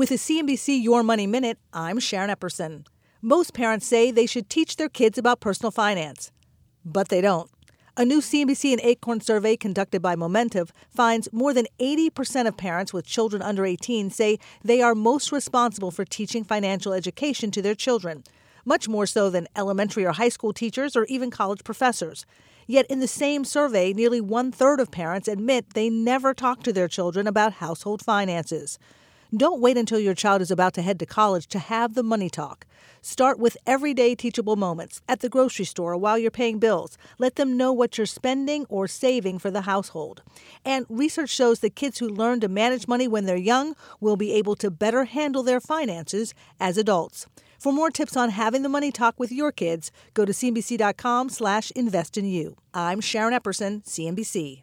With a CNBC Your Money Minute, I'm Sharon Epperson. Most parents say they should teach their kids about personal finance, but they don't. A new CNBC and Acorns survey conducted by Momentive finds more than 80% of parents with children under 18 say they are most responsible for teaching financial education to their children, much more so than elementary or high school teachers or even college professors. Yet, in the same survey, nearly one third of parents admit they never talk to their children about household finances. Don't wait until your child is about to head to college to have the money talk. Start with everyday teachable moments at the grocery store while you're paying bills. Let them know what you're spending or saving for the household. And research shows that kids who learn to manage money when they're young will be able to better handle their finances as adults. For more tips on having the money talk with your kids, go to cnbc.com slash invest in you. I'm Sharon Epperson, CNBC.